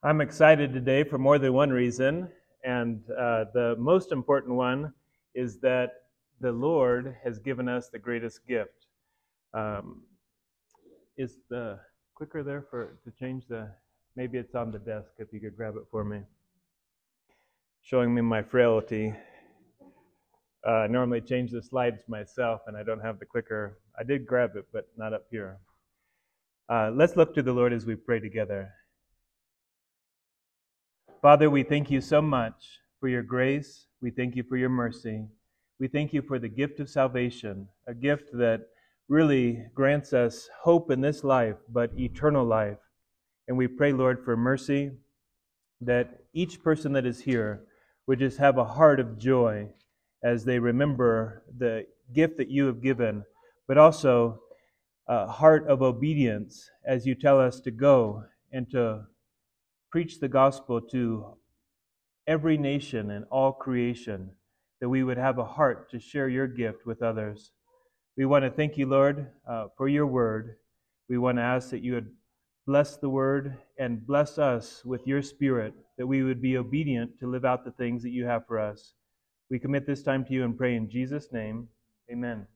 I'm excited today for more than one reason, and uh, the most important one is that the Lord has given us the greatest gift. Um, is the clicker there for to change the? Maybe it's on the desk. If you could grab it for me, showing me my frailty. Uh, I normally change the slides myself, and I don't have the clicker. I did grab it, but not up here. Uh, let's look to the Lord as we pray together. Father, we thank you so much for your grace. We thank you for your mercy. We thank you for the gift of salvation, a gift that really grants us hope in this life, but eternal life. And we pray, Lord, for mercy that each person that is here would just have a heart of joy as they remember the gift that you have given, but also a heart of obedience as you tell us to go and to preach the gospel to every nation and all creation, that we would have a heart to share your gift with others. We want to thank you, Lord, uh, for your word. We want to ask that you would bless the word and bless us with your spirit, that we would be obedient to live out the things that you have for us. We commit this time to you and pray in Jesus' name. Amen.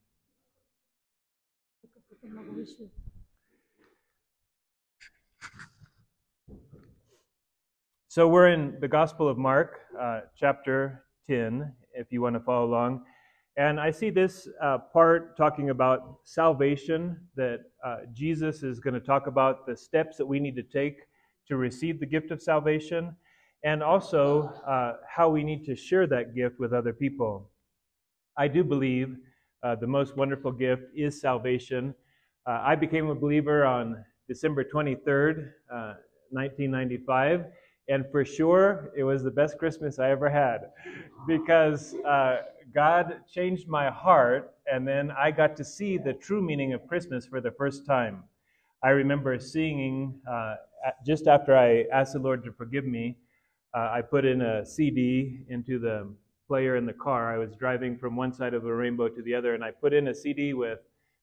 So we're in the Gospel of Mark, uh, chapter 10, if you want to follow along. And I see this uh, part talking about salvation, that uh, Jesus is going to talk about the steps that we need to take to receive the gift of salvation, and also uh, how we need to share that gift with other people. I do believe uh, the most wonderful gift is salvation. Uh, I became a believer on December 23rd, 1995 and for sure, it was the best Christmas I ever had because uh, God changed my heart, and then I got to see the true meaning of Christmas for the first time. I remember singing uh, just after I asked the Lord to forgive me. Uh, I put in a CD into the player in the car. I was driving from one side of a rainbow to the other, and I put in a CD with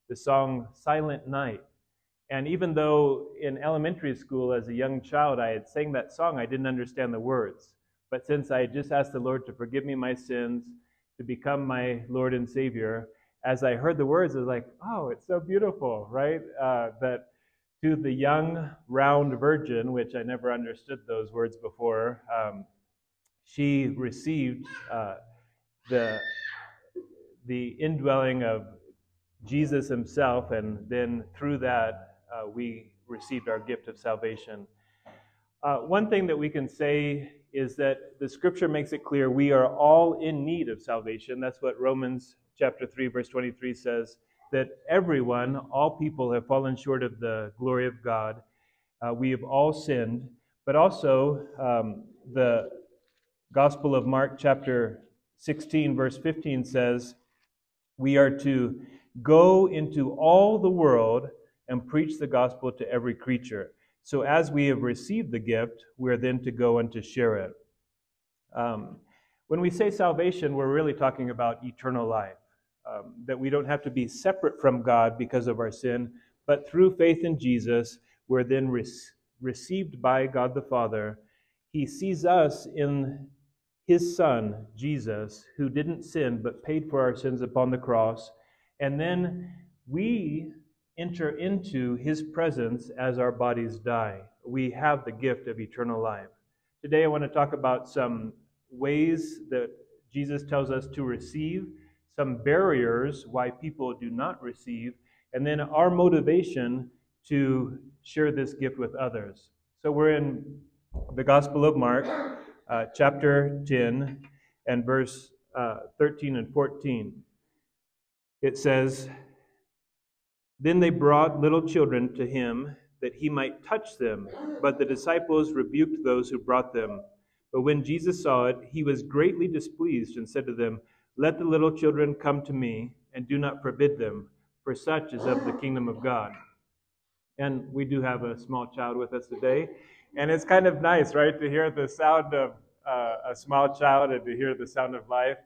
the song Silent Night. And even though in elementary school as a young child I had sang that song, I didn't understand the words. But since I had just asked the Lord to forgive me my sins, to become my Lord and Savior, as I heard the words, I was like, oh, it's so beautiful, right? Uh, that to the young, round virgin, which I never understood those words before, um, she received uh, the, the indwelling of Jesus himself, and then through that, uh, we received our gift of salvation. Uh, one thing that we can say is that the scripture makes it clear we are all in need of salvation. That's what Romans chapter 3 verse 23 says that everyone, all people have fallen short of the glory of God. Uh, we have all sinned, but also um, the Gospel of Mark chapter 16 verse 15 says we are to go into all the world and preach the gospel to every creature. So, as we have received the gift, we are then to go and to share it. Um, when we say salvation, we're really talking about eternal life. Um, that we don't have to be separate from God because of our sin, but through faith in Jesus, we're then re- received by God the Father. He sees us in his Son, Jesus, who didn't sin but paid for our sins upon the cross. And then we enter into his presence as our bodies die. We have the gift of eternal life. Today, I want to talk about some ways that Jesus tells us to receive, some barriers why people do not receive, and then our motivation to share this gift with others. So, we're in the Gospel of Mark, uh, chapter 10, and verse uh, 13 and 14. It says, then they brought little children to him that he might touch them, but the disciples rebuked those who brought them. But when Jesus saw it, he was greatly displeased and said to them, Let the little children come to me, and do not forbid them, for such is of the kingdom of God. And we do have a small child with us today. And it's kind of nice, right, to hear the sound of uh, a small child and to hear the sound of life.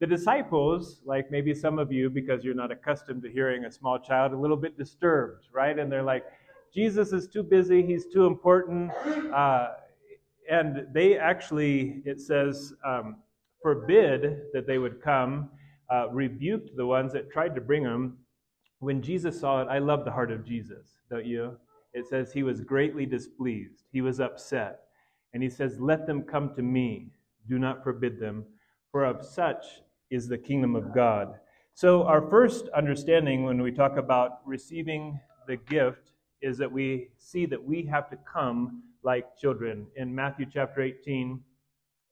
The disciples, like maybe some of you, because you're not accustomed to hearing a small child, a little bit disturbed, right? And they're like, Jesus is too busy, he's too important. Uh, and they actually, it says, um, forbid that they would come, uh, rebuked the ones that tried to bring them. When Jesus saw it, I love the heart of Jesus, don't you? It says he was greatly displeased, he was upset. And he says, Let them come to me, do not forbid them, for of such is the kingdom of God. So, our first understanding when we talk about receiving the gift is that we see that we have to come like children. In Matthew chapter 18,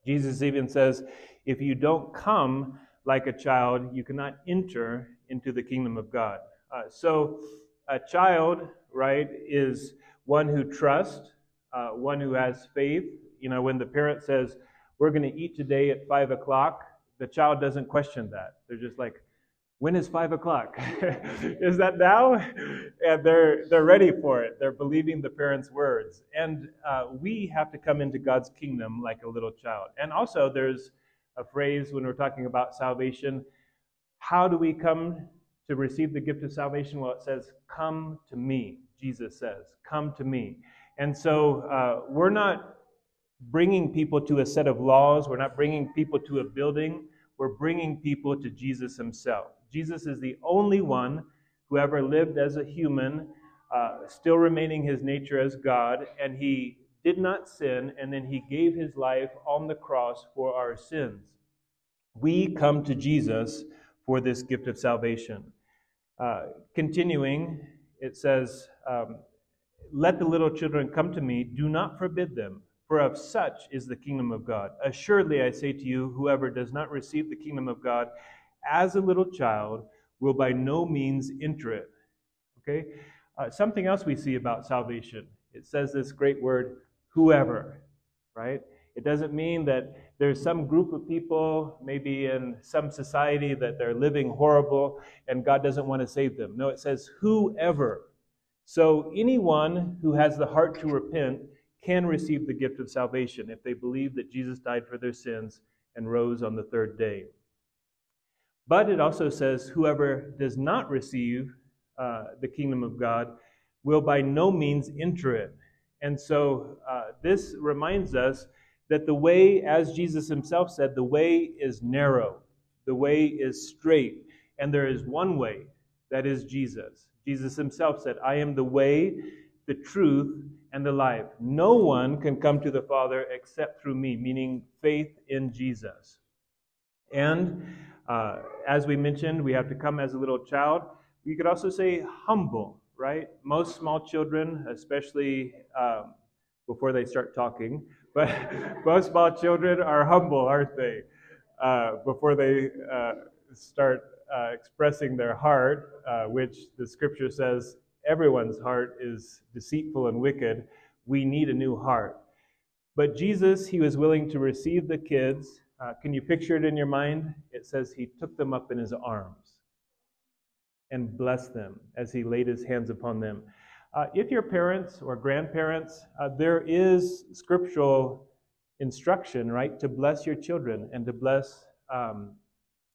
Jesus even says, If you don't come like a child, you cannot enter into the kingdom of God. Uh, so, a child, right, is one who trusts, uh, one who has faith. You know, when the parent says, We're going to eat today at five o'clock, the child doesn't question that. They're just like, when is five o'clock? is that now? And they're they're ready for it. They're believing the parents' words. And uh, we have to come into God's kingdom like a little child. And also, there's a phrase when we're talking about salvation. How do we come to receive the gift of salvation? Well, it says, "Come to me." Jesus says, "Come to me." And so uh, we're not bringing people to a set of laws. We're not bringing people to a building. We're bringing people to Jesus Himself. Jesus is the only one who ever lived as a human, uh, still remaining his nature as God, and he did not sin, and then he gave his life on the cross for our sins. We come to Jesus for this gift of salvation. Uh, continuing, it says, um, Let the little children come to me, do not forbid them, for of such is the kingdom of God. Assuredly, I say to you, whoever does not receive the kingdom of God as a little child will by no means enter it. Okay? Uh, something else we see about salvation it says this great word, whoever, right? It doesn't mean that there's some group of people, maybe in some society, that they're living horrible and God doesn't want to save them. No, it says whoever. So anyone who has the heart to repent can receive the gift of salvation if they believe that Jesus died for their sins and rose on the third day. But it also says, whoever does not receive uh, the kingdom of God will by no means enter it. And so uh, this reminds us that the way, as Jesus himself said, the way is narrow, the way is straight, and there is one way, that is Jesus. Jesus himself said, I am the way, the truth, and the life. No one can come to the Father except through me, meaning faith in Jesus. And uh, as we mentioned, we have to come as a little child. You could also say humble, right? Most small children, especially um, before they start talking, but most small children are humble, aren't they? Uh, before they uh, start uh, expressing their heart, uh, which the scripture says everyone's heart is deceitful and wicked. We need a new heart. But Jesus, he was willing to receive the kids uh, can you picture it in your mind? It says he took them up in his arms and blessed them as he laid his hands upon them. Uh, if your parents or grandparents, uh, there is scriptural instruction, right, to bless your children and to bless um,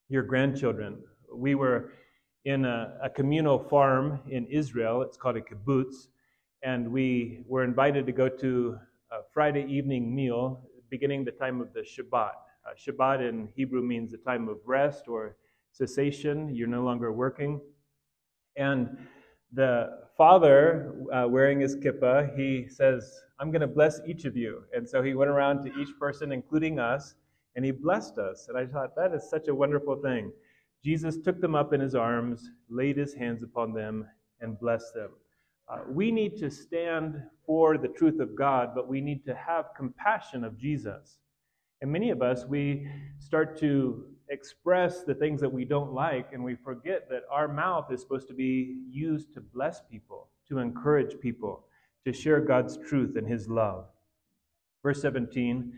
your grandchildren. We were in a, a, communal farm in Israel. It's called a kibbutz. And we were invited to go to a Friday evening meal beginning the time of the Shabbat. Uh, Shabbat in Hebrew means the time of rest or cessation. You're no longer working. And the father, uh, wearing his kippah, he says, I'm going to bless each of you. And so he went around to each person, including us, and he blessed us. And I thought, that is such a wonderful thing. Jesus took them up in his arms, laid his hands upon them, and blessed them. Uh, we need to stand for the truth of God, but we need to have compassion of Jesus. And many of us, we start to express the things that we don't like, and we forget that our mouth is supposed to be used to bless people, to encourage people, to share God's truth and His love. Verse 17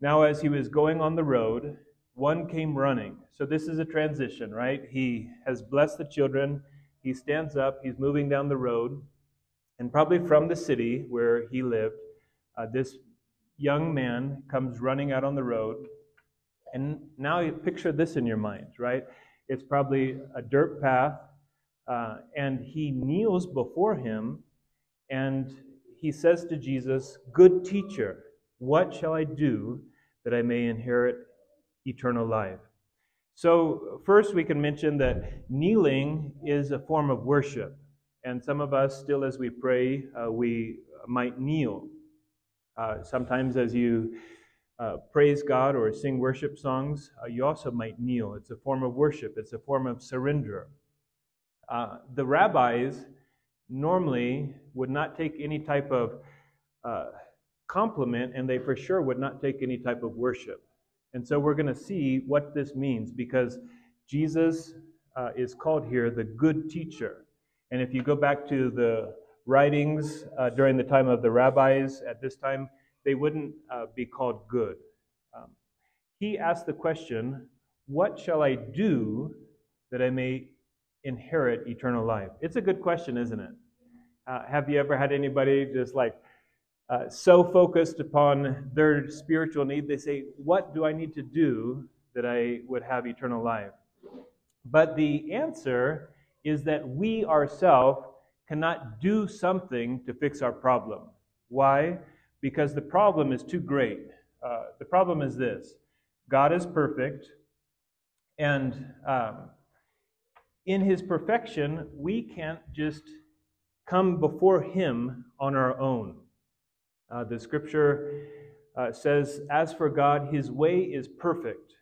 Now, as he was going on the road, one came running. So, this is a transition, right? He has blessed the children. He stands up, he's moving down the road, and probably from the city where he lived, uh, this young man comes running out on the road. And now you picture this in your mind, right? It's probably a dirt path, uh, and he kneels before him and he says to Jesus, Good teacher. What shall I do that I may inherit eternal life? So, first, we can mention that kneeling is a form of worship. And some of us, still as we pray, uh, we might kneel. Uh, sometimes, as you uh, praise God or sing worship songs, uh, you also might kneel. It's a form of worship, it's a form of surrender. Uh, the rabbis normally would not take any type of uh, compliment, and they for sure would not take any type of worship. And so we're going to see what this means because Jesus uh, is called here the good teacher. And if you go back to the writings uh, during the time of the rabbis at this time, they wouldn't uh, be called good. Um, he asked the question, What shall I do that I may inherit eternal life? It's a good question, isn't it? Uh, have you ever had anybody just like uh, so focused upon their spiritual need, they say, What do I need to do that I would have eternal life? But the answer is that we ourselves cannot do something to fix our problem. Why? Because the problem is too great. Uh, the problem is this God is perfect, and um, in his perfection, we can't just come before him on our own. Uh, the scripture uh, says, As for God, his way is perfect.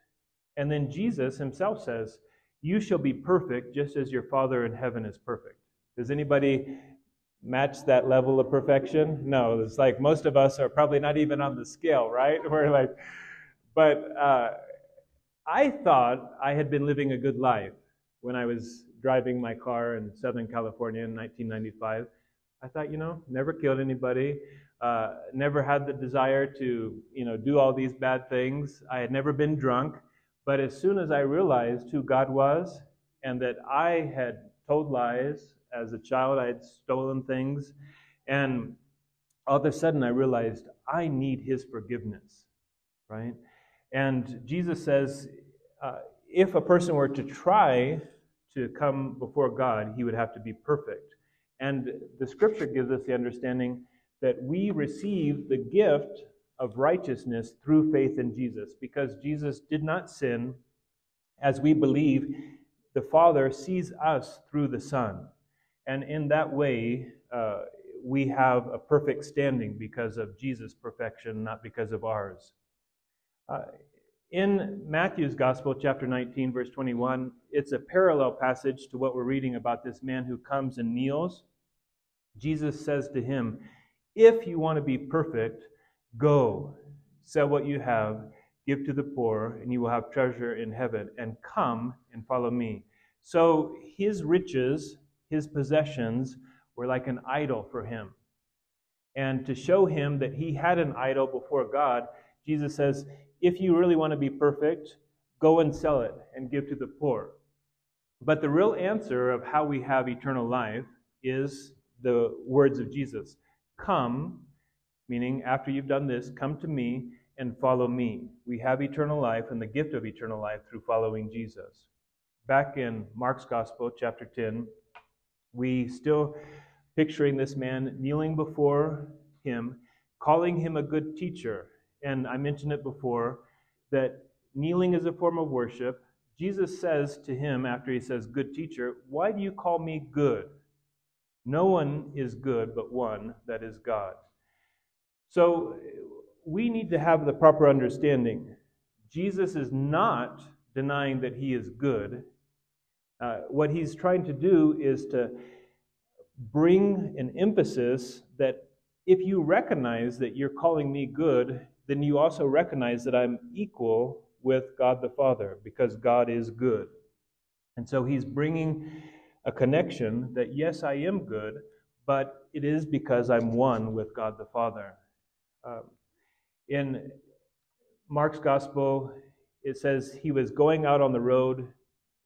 And then Jesus himself says, You shall be perfect just as your Father in heaven is perfect. Does anybody match that level of perfection? No, it's like most of us are probably not even on the scale, right? We're like, but uh, I thought I had been living a good life when I was driving my car in Southern California in 1995. I thought, you know, never killed anybody, uh, never had the desire to, you know, do all these bad things. I had never been drunk. But as soon as I realized who God was and that I had told lies as a child, I had stolen things, and all of a sudden I realized I need His forgiveness, right? And Jesus says, uh, if a person were to try to come before God, he would have to be perfect. And the scripture gives us the understanding that we receive the gift of righteousness through faith in Jesus. Because Jesus did not sin, as we believe, the Father sees us through the Son. And in that way, uh, we have a perfect standing because of Jesus' perfection, not because of ours. Uh, in Matthew's Gospel, chapter 19, verse 21, it's a parallel passage to what we're reading about this man who comes and kneels. Jesus says to him, if you want to be perfect, go, sell what you have, give to the poor, and you will have treasure in heaven, and come and follow me. So his riches, his possessions, were like an idol for him. And to show him that he had an idol before God, Jesus says, if you really want to be perfect, go and sell it and give to the poor. But the real answer of how we have eternal life is the words of Jesus Come, meaning after you've done this, come to me and follow me. We have eternal life and the gift of eternal life through following Jesus. Back in Mark's Gospel, chapter 10, we still picturing this man kneeling before him, calling him a good teacher. And I mentioned it before that kneeling is a form of worship. Jesus says to him after he says, Good teacher, why do you call me good? No one is good but one, that is God. So we need to have the proper understanding. Jesus is not denying that he is good. Uh, what he's trying to do is to bring an emphasis that if you recognize that you're calling me good, then you also recognize that I'm equal with God the Father because God is good. And so he's bringing a connection that, yes, I am good, but it is because I'm one with God the Father. Um, in Mark's Gospel, it says he was going out on the road.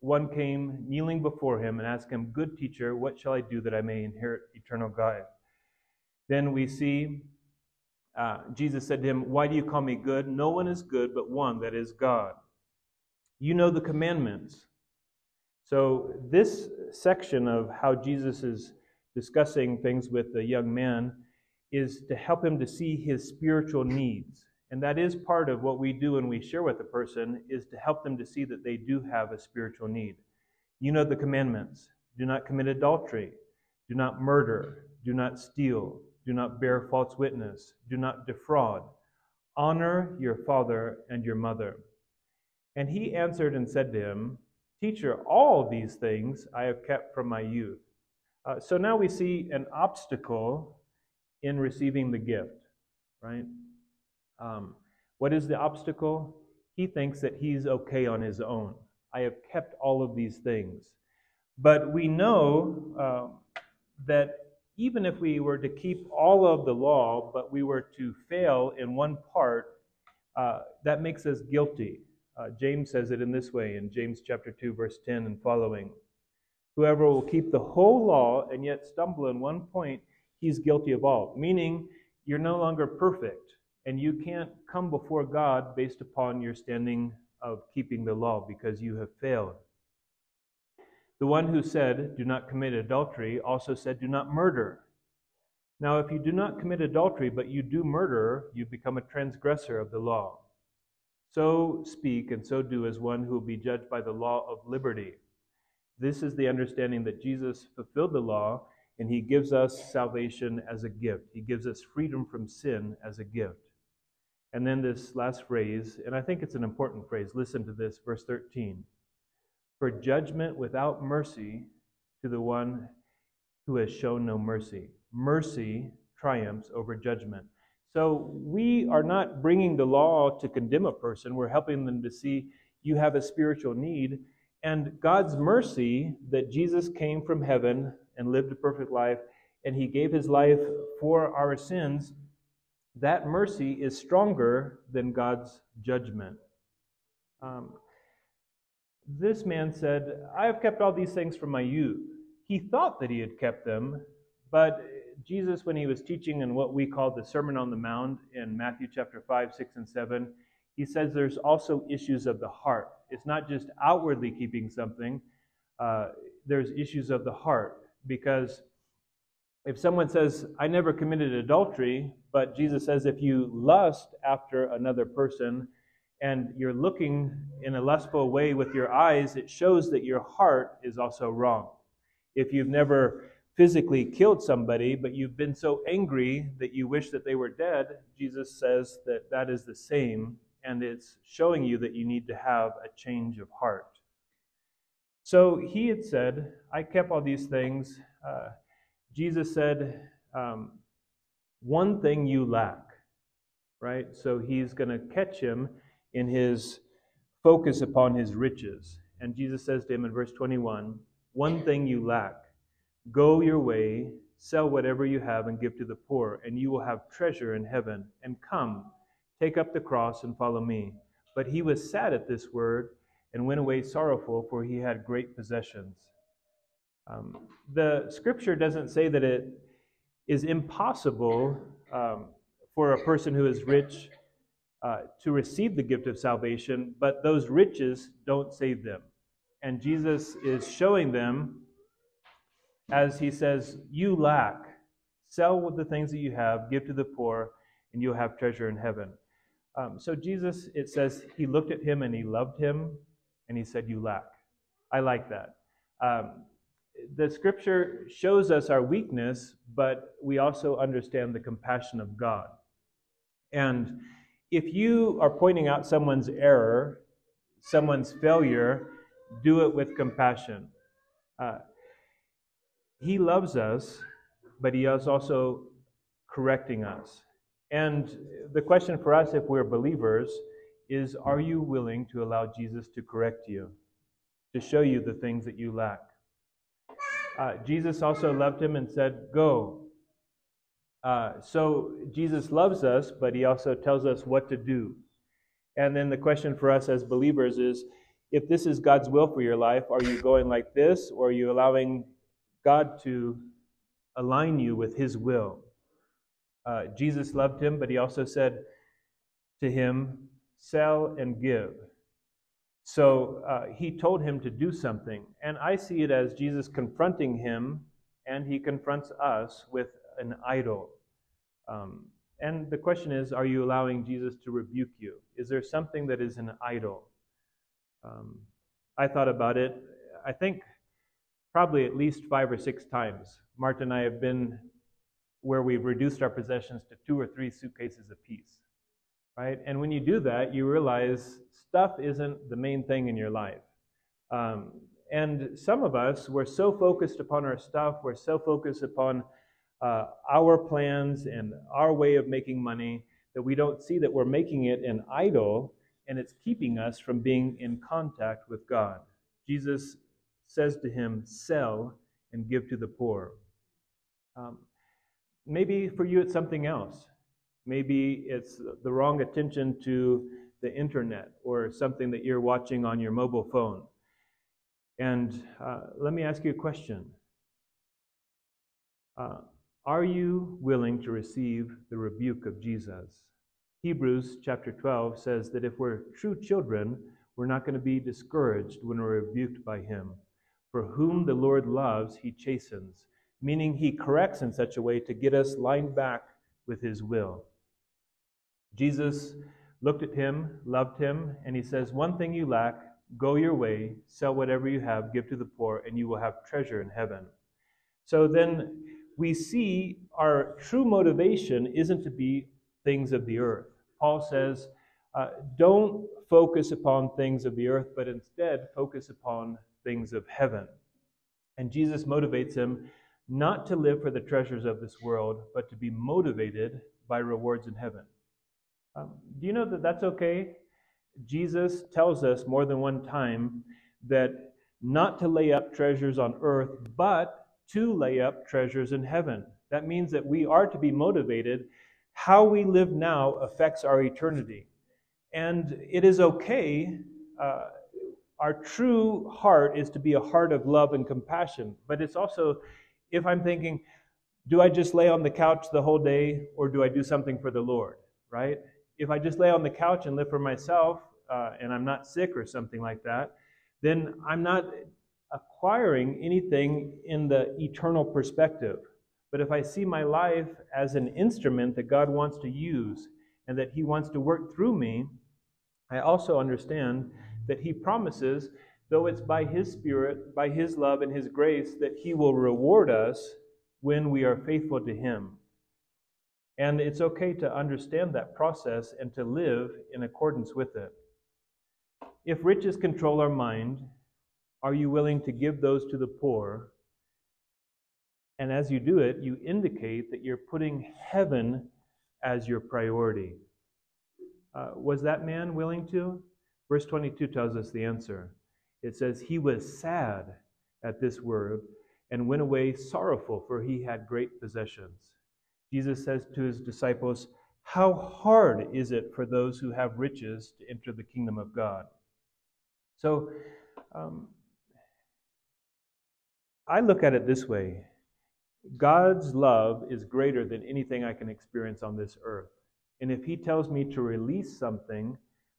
One came kneeling before him and asked him, Good teacher, what shall I do that I may inherit eternal life? Then we see uh, Jesus said to him, Why do you call me good? No one is good but one, that is God. You know the commandments so, this section of how Jesus is discussing things with the young man is to help him to see his spiritual needs. And that is part of what we do when we share with a person is to help them to see that they do have a spiritual need. You know the commandments. Do not commit adultery. Do not murder. Do not steal. Do not bear false witness. Do not defraud. Honor your father and your mother. And he answered and said to him, Teacher, all these things I have kept from my youth. Uh, so now we see an obstacle in receiving the gift, right? Um, what is the obstacle? He thinks that he's okay on his own. I have kept all of these things. But we know uh, that even if we were to keep all of the law, but we were to fail in one part, uh, that makes us guilty. Uh, James says it in this way in James chapter 2, verse 10 and following. Whoever will keep the whole law and yet stumble in one point, he's guilty of all. Meaning, you're no longer perfect, and you can't come before God based upon your standing of keeping the law because you have failed. The one who said, Do not commit adultery, also said, Do not murder. Now, if you do not commit adultery, but you do murder, you become a transgressor of the law. So speak and so do as one who will be judged by the law of liberty. This is the understanding that Jesus fulfilled the law and he gives us salvation as a gift. He gives us freedom from sin as a gift. And then this last phrase, and I think it's an important phrase. Listen to this, verse 13. For judgment without mercy to the one who has shown no mercy. Mercy triumphs over judgment. So we are not bringing the law to condemn a person, we're helping them to see you have a spiritual need. And God's mercy that Jesus came from heaven and lived a perfect life, and he gave his life for our sins that mercy is stronger than God's judgment. Um, this man said, I have kept all these things from my youth. He thought that he had kept them, but Jesus, when he was teaching in what we call the Sermon on the Mount in Matthew chapter 5, 6, and 7, he says there's also issues of the heart. It's not just outwardly keeping something, uh, there's issues of the heart. Because if someone says, I never committed adultery, but Jesus says if you lust after another person and you're looking in a lustful way with your eyes, it shows that your heart is also wrong. If you've never physically killed somebody, but you've been so angry that you wish that they were dead, Jesus says that that is the same, and it's showing you that you need to have a change of heart. So he had said, I kept all these things. Uh, Jesus said, um, one thing you lack, right? So he's going to catch him in his focus upon his riches. And Jesus says to him in verse 21 One thing you lack. Go your way, sell whatever you have, and give to the poor, and you will have treasure in heaven. And come, take up the cross and follow me. But he was sad at this word and went away sorrowful, for he had great possessions. Um, the scripture doesn't say that it is impossible um, for a person who is rich uh, to receive the gift of salvation, but those riches don't save them. And Jesus is showing them, as he says, You lack. Sell the things that you have, give to the poor, and you'll have treasure in heaven. Um, so Jesus, it says, he looked at him and he loved him, and he said, You lack. I like that. Um, the scripture shows us our weakness, but we also understand the compassion of God. And if you are pointing out someone's error, someone's failure, do it with compassion. Uh, he loves us, but he is also correcting us. And the question for us, if we're believers, is are you willing to allow Jesus to correct you, to show you the things that you lack? Uh, Jesus also loved him and said, Go. Uh, so Jesus loves us, but he also tells us what to do. And then the question for us as believers is if this is God's will for your life, are you going like this, or are you allowing God to align you with his will? Uh, Jesus loved him, but he also said to him, Sell and give. So uh, he told him to do something. And I see it as Jesus confronting him, and he confronts us with an idol. Um, and the question is are you allowing Jesus to rebuke you? Is there something that is an idol? Um, I thought about it. I think probably at least five or six times. Marta and I have been where we've reduced our possessions to two or three suitcases apiece. Right? And when you do that, you realize stuff isn't the main thing in your life. Um, and some of us, we're so focused upon our stuff, we're so focused upon uh, our plans and our way of making money that we don't see that we're making it an idol and it's keeping us from being in contact with God. Jesus says to him, Sell and give to the poor. Um, maybe for you it's something else. Maybe it's the wrong attention to the internet or something that you're watching on your mobile phone. And uh, let me ask you a question uh, Are you willing to receive the rebuke of Jesus? Hebrews chapter 12 says that if we're true children, we're not going to be discouraged when we're rebuked by Him. For whom the Lord loves, He chastens, meaning He corrects in such a way to get us lined back with His will. Jesus looked at him, loved him, and he says, One thing you lack, go your way, sell whatever you have, give to the poor, and you will have treasure in heaven. So then we see our true motivation isn't to be things of the earth. Paul says, uh, don't focus upon things of the earth, but instead focus upon things of heaven. And Jesus motivates him not to live for the treasures of this world, but to be motivated by rewards in heaven. Um, do you know that that's okay? Jesus tells us more than one time that not to lay up treasures on earth, but to lay up treasures in heaven. That means that we are to be motivated. How we live now affects our eternity. And it is okay. Uh, our true heart is to be a heart of love and compassion. But it's also, if I'm thinking, do I just lay on the couch the whole day or do I do something for the Lord, right? if I just lay on the couch and live for myself uh, and I'm not sick or something like that, then I'm not acquiring anything in the eternal perspective. But if I see my life as an instrument that God wants to use and that He wants to work through me, I also understand that He promises, though it's by His Spirit, by His love, and His grace, that He will reward us when we are faithful to Him. And it's okay to understand that process and to live in accordance with it. If riches control our mind, are you willing to give those to the poor? And as you do it, you indicate that you're putting heaven as your priority. Uh, was that man willing to? Verse 22 tells us the answer. It says, He was sad at this word and went away sorrowful, for he had great possessions. Jesus says to his disciples, How hard is it for those who have riches to enter the kingdom of God? So, um, I look at it this way God's love is greater than anything I can experience on this earth. And if He tells me to release something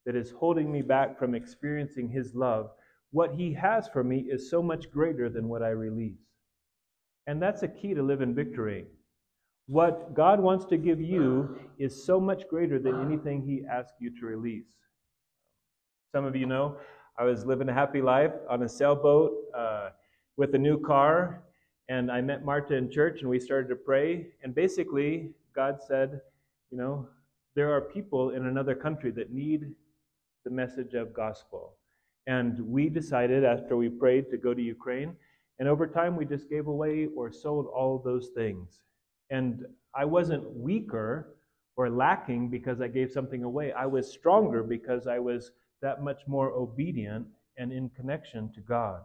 that is holding me back from experiencing His love, what He has for me is so much greater than what I release. And that's a key to live in victory. What God wants to give you is so much greater than anything He asks you to release. Some of you know I was living a happy life on a sailboat uh, with a new car, and I met Marta in church and we started to pray. And basically, God said, You know, there are people in another country that need the message of gospel. And we decided after we prayed to go to Ukraine. And over time, we just gave away or sold all those things. And I wasn't weaker or lacking because I gave something away. I was stronger because I was that much more obedient and in connection to God.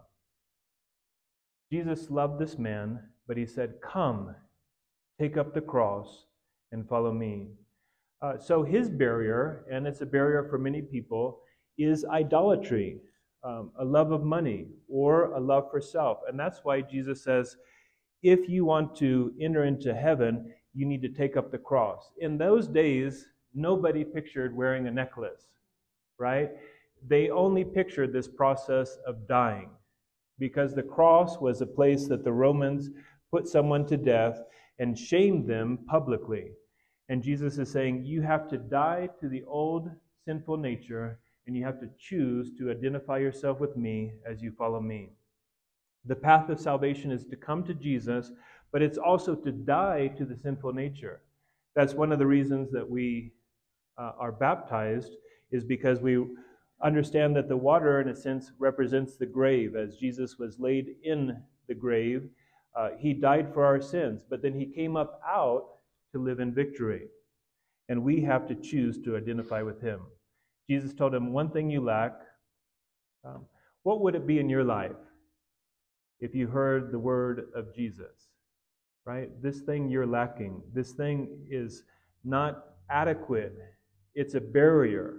Jesus loved this man, but he said, Come, take up the cross and follow me. Uh, so his barrier, and it's a barrier for many people, is idolatry, um, a love of money, or a love for self. And that's why Jesus says, if you want to enter into heaven, you need to take up the cross. In those days, nobody pictured wearing a necklace, right? They only pictured this process of dying because the cross was a place that the Romans put someone to death and shamed them publicly. And Jesus is saying, You have to die to the old sinful nature, and you have to choose to identify yourself with me as you follow me. The path of salvation is to come to Jesus, but it's also to die to the sinful nature. That's one of the reasons that we uh, are baptized, is because we understand that the water, in a sense, represents the grave. As Jesus was laid in the grave, uh, he died for our sins, but then he came up out to live in victory. And we have to choose to identify with him. Jesus told him, One thing you lack. Um, what would it be in your life if you heard the word of Jesus? Right? This thing you're lacking, this thing is not adequate, it's a barrier.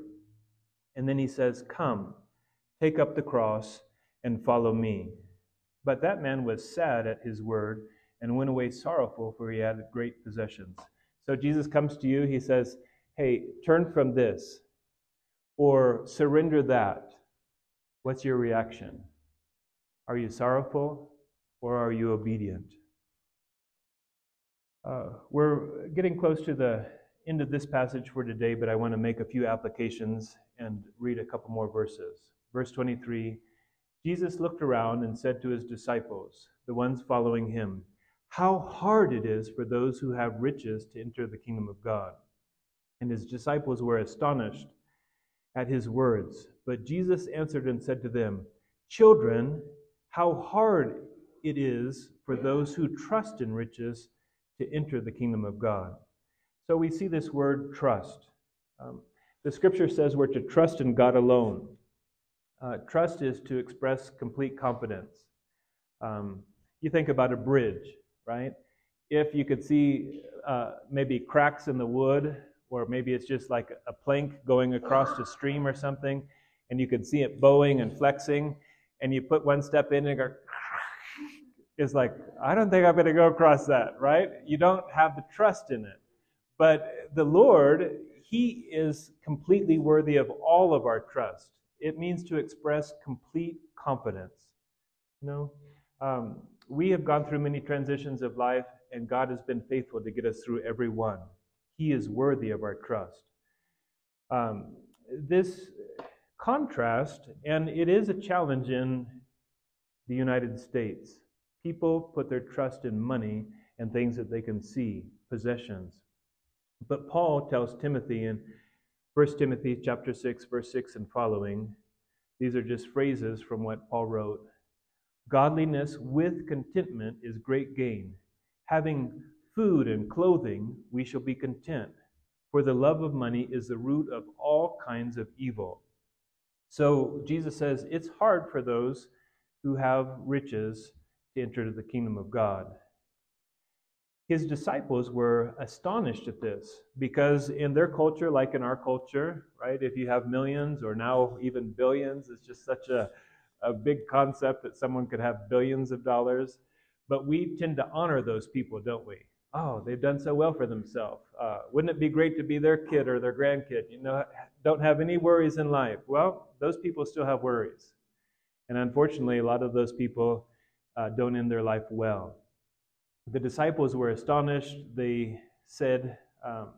And then he says, Come, take up the cross and follow me. But that man was sad at his word and went away sorrowful, for he had great possessions. So Jesus comes to you, he says, Hey, turn from this or surrender that. What's your reaction? Are you sorrowful or are you obedient? Uh, we're getting close to the end of this passage for today, but I want to make a few applications and read a couple more verses. Verse 23 Jesus looked around and said to his disciples, the ones following him, How hard it is for those who have riches to enter the kingdom of God. And his disciples were astonished at his words. But Jesus answered and said to them, Children, how hard it is for those who trust in riches to enter the kingdom of God. So we see this word trust. Um, the scripture says we're to trust in God alone. Uh, trust is to express complete confidence. Um, you think about a bridge, right? If you could see uh, maybe cracks in the wood, or maybe it's just like a plank going across a stream or something, and you could see it bowing and flexing, and you put one step in and go, it's like, I don't think I'm going to go across that, right? You don't have the trust in it. But the Lord, He is completely worthy of all of our trust it means to express complete confidence. You know, um, we have gone through many transitions of life, and God has been faithful to get us through every one. He is worthy of our trust. Um, this contrast, and it is a challenge in the United States. People put their trust in money and things that they can see, possessions. But Paul tells Timothy in 1 Timothy chapter 6 verse 6 and following. These are just phrases from what Paul wrote. Godliness with contentment is great gain. Having food and clothing, we shall be content. For the love of money is the root of all kinds of evil. So Jesus says it's hard for those who have riches to enter the kingdom of God. His disciples were astonished at this because, in their culture, like in our culture, right, if you have millions or now even billions, it's just such a, a big concept that someone could have billions of dollars. But we tend to honor those people, don't we? Oh, they've done so well for themselves. Uh, wouldn't it be great to be their kid or their grandkid? You know, don't have any worries in life. Well, those people still have worries. And unfortunately, a lot of those people uh, don't end their life well. The disciples were astonished. They said, um,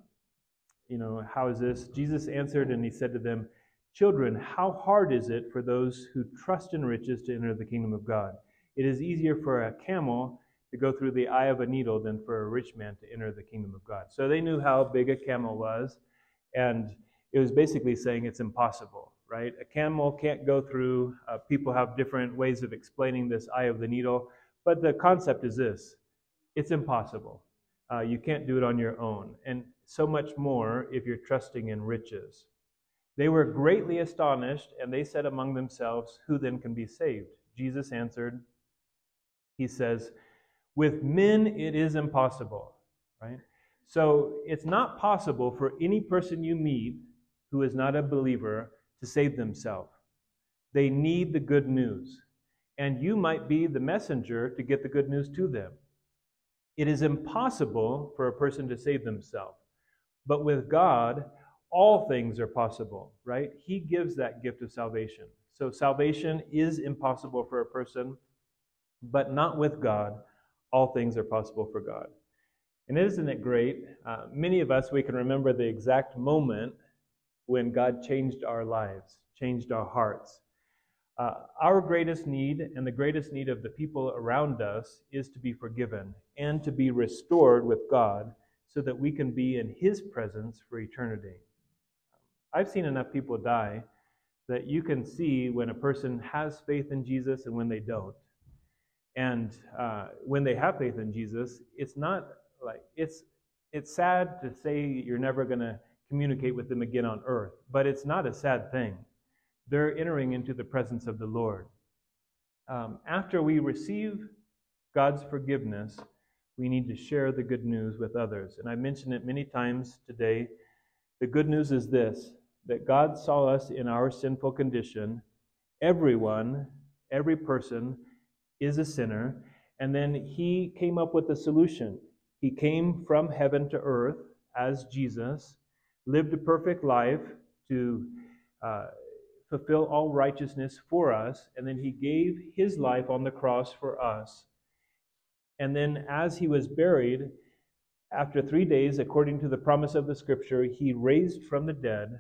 You know, how is this? Jesus answered and he said to them, Children, how hard is it for those who trust in riches to enter the kingdom of God? It is easier for a camel to go through the eye of a needle than for a rich man to enter the kingdom of God. So they knew how big a camel was, and it was basically saying it's impossible, right? A camel can't go through. Uh, people have different ways of explaining this eye of the needle, but the concept is this it's impossible. Uh, you can't do it on your own. And so much more if you're trusting in riches. They were greatly astonished, and they said among themselves, Who then can be saved? Jesus answered, He says, With men it is impossible, right? So it's not possible for any person you meet who is not a believer to save themselves. They need the good news. And you might be the messenger to get the good news to them. It is impossible for a person to save themselves. But with God, all things are possible, right? He gives that gift of salvation. So salvation is impossible for a person, but not with God. All things are possible for God. And isn't it great? Uh, many of us, we can remember the exact moment when God changed our lives, changed our hearts. Uh, our greatest need and the greatest need of the people around us is to be forgiven and to be restored with God so that we can be in His presence for eternity. I've seen enough people die that you can see when a person has faith in Jesus and when they don't. And uh, when they have faith in Jesus, it's not like it's it's sad to say you're never going to communicate with them again on earth, but it's not a sad thing. They're entering into the presence of the Lord. Um, after we receive God's forgiveness, we need to share the good news with others. And I mentioned it many times today. The good news is this that God saw us in our sinful condition. Everyone, every person is a sinner. And then He came up with a solution. He came from heaven to earth as Jesus, lived a perfect life to uh, fulfill all righteousness for us, and then He gave His life on the cross for us. And then, as He was buried, after three days, according to the promise of the Scripture, He raised from the dead,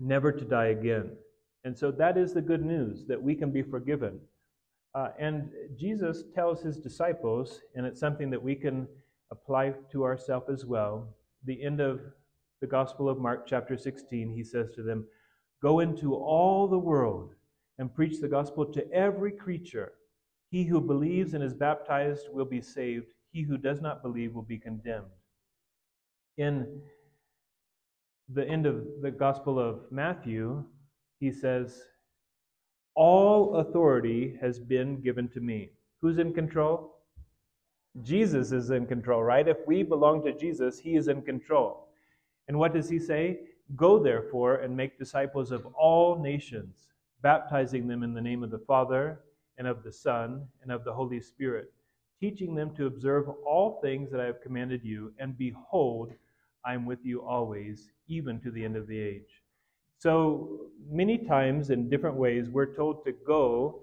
never to die again. And so that is the good news that we can be forgiven. Uh, and Jesus tells his disciples, and it's something that we can apply to ourselves as well. The end of the Gospel of Mark, chapter 16, he says to them, Go into all the world and preach the gospel to every creature. He who believes and is baptized will be saved, he who does not believe will be condemned. In the end of the Gospel of Matthew, he says, All authority has been given to me. Who's in control? Jesus is in control, right? If we belong to Jesus, he is in control. And what does he say? Go therefore and make disciples of all nations, baptizing them in the name of the Father and of the Son and of the Holy Spirit, teaching them to observe all things that I have commanded you, and behold, I am with you always, even to the end of the age. So many times in different ways, we're told to go,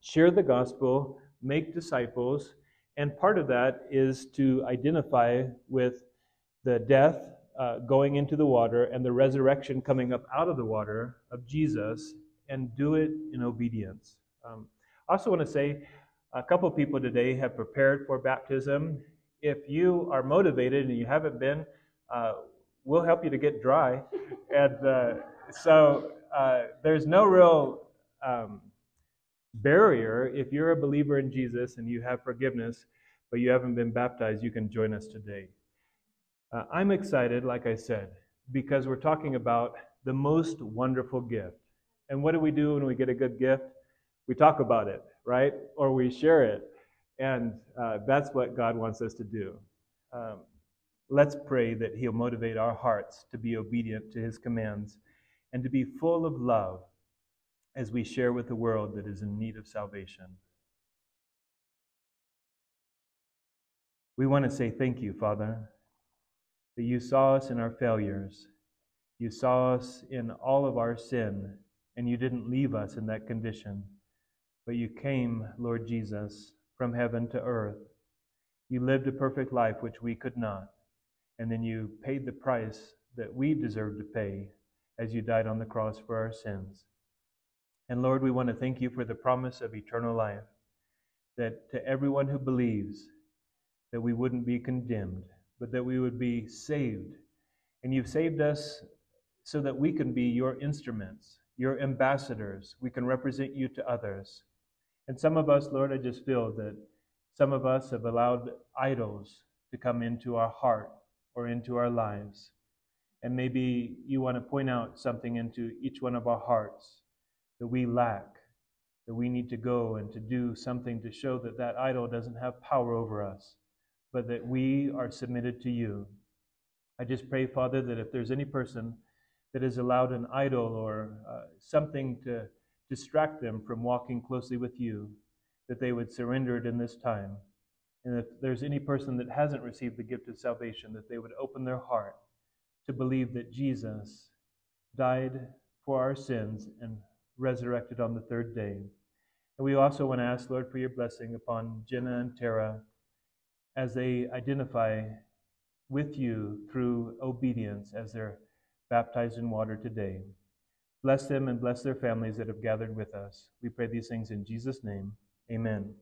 share the gospel, make disciples, and part of that is to identify with the death uh, going into the water and the resurrection coming up out of the water of Jesus and do it in obedience. Um, I also want to say a couple people today have prepared for baptism. If you are motivated and you haven't been, uh, we'll help you to get dry. and uh, so uh, there's no real um, barrier. If you're a believer in Jesus and you have forgiveness, but you haven't been baptized, you can join us today. Uh, I'm excited, like I said, because we're talking about the most wonderful gift. And what do we do when we get a good gift? We talk about it, right? Or we share it. And uh, that's what God wants us to do. Um, let's pray that He'll motivate our hearts to be obedient to His commands and to be full of love as we share with the world that is in need of salvation. We want to say thank you, Father, that you saw us in our failures. You saw us in all of our sin, and you didn't leave us in that condition. But you came, Lord Jesus, from heaven to earth. You lived a perfect life which we could not, and then you paid the price that we deserve to pay as you died on the cross for our sins. And Lord, we want to thank you for the promise of eternal life, that to everyone who believes, that we wouldn't be condemned, but that we would be saved. And you've saved us so that we can be your instruments, your ambassadors. We can represent you to others. And some of us, Lord, I just feel that some of us have allowed idols to come into our heart or into our lives. And maybe you want to point out something into each one of our hearts that we lack, that we need to go and to do something to show that that idol doesn't have power over us but that we are submitted to you. I just pray, Father, that if there's any person that has allowed an idol or uh, something to distract them from walking closely with you, that they would surrender it in this time. And if there's any person that hasn't received the gift of salvation, that they would open their heart to believe that Jesus died for our sins and resurrected on the third day. And we also want to ask, Lord, for your blessing upon Jenna and Tara as they identify with you through obedience as they're baptized in water today. Bless them and bless their families that have gathered with us. We pray these things in Jesus' name. Amen.